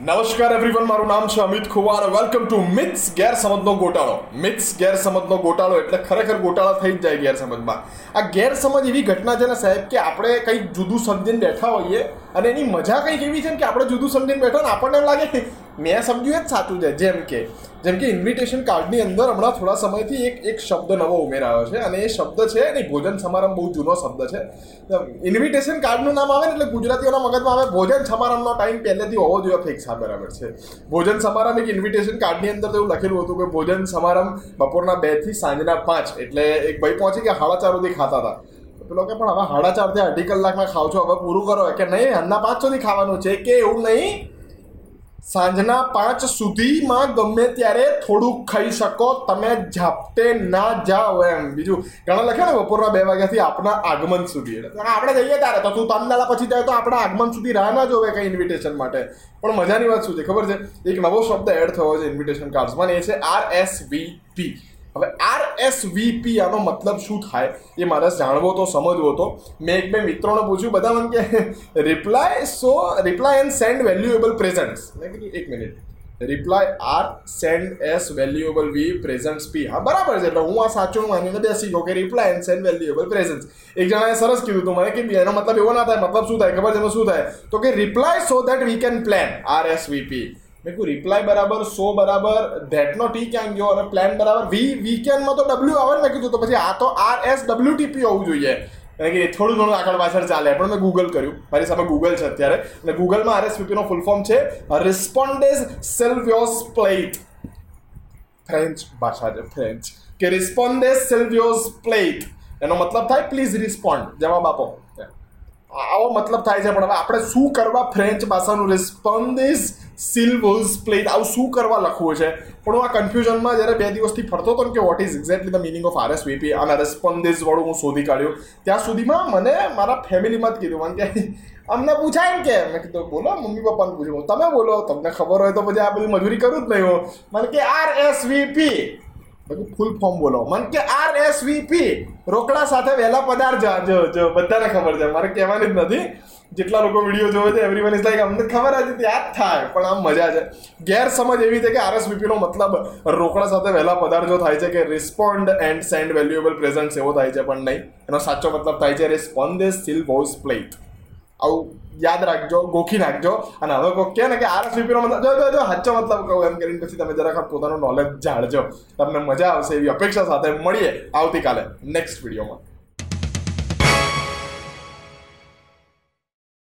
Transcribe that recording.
નમસ્કાર એવરીવન મારું નામ છે Amit Khuvar. Welcome to myths ગેરસમજનો ગોટાળો મિથ્સ ગેરસમજનો ગોટાળો એટલે ખરેખર ગોટાળા થઈ જ જાય ગેરસમજમાં. આ ગેરસમજ એવી ઘટના છે ને સાહેબ કે આપણે કંઈક જુદું સમજીને બેઠા હોઈએ અને એની મજા કંઈક એવી છે ને કે આપણે જુદું સમજીને બેઠો ને, આપણને એમ લાગે મેં સમજ્યું એ જ સાચું છે. જેમ કે જેમ કે ઇન્વિટેશન કાર્ડની અંદર હમણાં થોડા સમયથી એક એક શબ્દ નવો ઉમેરાયો છે અને એ શબ્દ છે નહીં ભોજન સમારંભ બહુ જૂનો શબ્દ છે. ઇન્વિટેશન કાર્ડનું નામ આવે ને એટલે ગુજરાતીઓના મગજમાં આવે ભોજન સમારંભનો ટાઈમ પહેલેથી હોવો જોઈએ ફિક્સ હા બરાબર છે. ભોજન સમારંભ એક ઇન્વિટેશન કાર્ડની અંદર એવું લખેલું હતું કે ભોજન સમારંભ બપોરના બેથી સાંજના પાંચ એટલે એક ભાઈ પહોંચી કે હાડા ચારોથી ખાતા હતા. પેલો કે પણ હવે સાડા ચારથી અઢી કલાકમાં ખાવ છો, હવે પૂરું કરો. કે નહીં, હમણાં પાંચ સુધી ખાવાનું છે કે એવું નહીં? સાંજના પાંચ સુધીમાં ગમે ત્યારે થોડુંક ખાઈ શકો. તમે ઝાપટે ના જાઓ એમ. બીજું, ઘણા લખે ને બપોરના બે વાગ્યાથી આપણા આગમન સુધી. આપણે જઈએ ત્યારે. તો તું ત્રણ દાડા પછી જાય તો આપણા આગમન સુધી રાહ ના જોવે કંઈ ઇન્વિટેશન માટે. પણ મજાની વાત શું છે, ખબર છે? એક નવો શબ્દ એડ થયો છે ઇન્વિટેશન કાર્ડ્સમાં એ છે આર એસ વી પી હવે આર એસ વીપી આનો મતલબ શું થાય એ મારે જાણવો તો, સમજવો તો. મેં એક બે મિત્રોને પૂછ્યું, બધા મને કે reply so reply and send valuable presents મેં કીધું, એક minute. Reply R send S valuable V presents P હા, બરાબર છે, એટલે હું આ સાચું માનીને બેસી ગયો કે reply and send valuable presents એક જણાએ સરસ કીધું હતું મને કે એનો મતલબ એવો ના થાય, મતલબ શું થાય, ખબર છે એનો શું થાય? તો કે reply so that we can plan R S VP મેં કહું રિપ્લાય બરાબર સો બરાબર ધેટનો ટી ક્યાં ગયો અને પ્લાન બરાબર? વી વીકેન્ડમાં તો ડબલ્યુ આવે ને કીધું, તો પછી આ તો આર એસ ડબલ્યુ ટીપી હોવું જોઈએ. કારણ કે થોડું ઘણું આગળ પાછળ ચાલે. પણ મેં ગૂગલ કર્યું. મારી સામે ગૂગલ છે અત્યારે. અને ગૂગલમાં આરએસવીપીનો ફૂલ ફોર્મ છે રિસ્પોન્ડેસ સેલ્વિયોસ પ્લેટ ફ્રેન્ચ ભાષા છે ફ્રેન્ચ કે રિસ્પોન્ડેસ સેલ્વિયોસ પ્લેટ એનો મતલબ થાય પ્લીઝ રિસ્પોન્ડ જવાબ આપો. આવો મતલબ થાય છે, પણ હવે આપણે શું કરવા ફ્રેન્ચ ભાષાનું? રિસ્પોન્ડિસ સિલ્વોઝ પ્લેટ આવું શું કરવા લખવું છે? પણ હું આ કન્ફ્યુઝનમાં જ્યારે બે દિવસથી ફરતો હતો ને કે what is exactly the meaning of RS VP અને વાળું હું શોધી કાઢ્યું, ત્યાં સુધીમાં મને મારા ફેમિલીમાં જ કીધું, મને કે, અમને પૂછાય ને કે. મેં કીધું, બોલો, મમ્મી પપ્પાને પૂછ્યું. તમે બોલો, તમને ખબર હોય તો પછી આ બધી મજૂરી કરું જ નહીં હું. મને કે R S VP full form બોલો. મને કે આર એસ વીપી રોકડા સાથે વહેલા પદાર્થ જો બધાને ખબર છે. મારે કહેવાની જ નથી. જેટલા લોકો વીડિયો જોવે છે એવરીવન ઇઝ લાઈક અમને ખબર હતી ત્યાં જ થાય, પણ આમ મજા છે. ગેરસમજ એવી છે કે આરએસવીપીનો મતલબ રોકડા સાથે વહેલા પદાર્થો થાય છે કે respond and send valuable presents એવો થાય છે, પણ નહીં. એનો સાચો મતલબ થાય છે રિસ્પોન્ડ ઇઝ સ્ટીલ વોઝ પ્લેટ આવું યાદ રાખજો, ગોખી નાખજો. અને હવે કોઈ કહે ને કે આરએસવીપીનો મતલબ જો જો સાચો મતલબ કહું એમ કરીને પછી તમે જરાક પોતાનું નોલેજ જાણજો તમને મજા આવશે એવી અપેક્ષા સાથે મળીએ આવતીકાલે નેક્સ્ટ વિડીયોમાં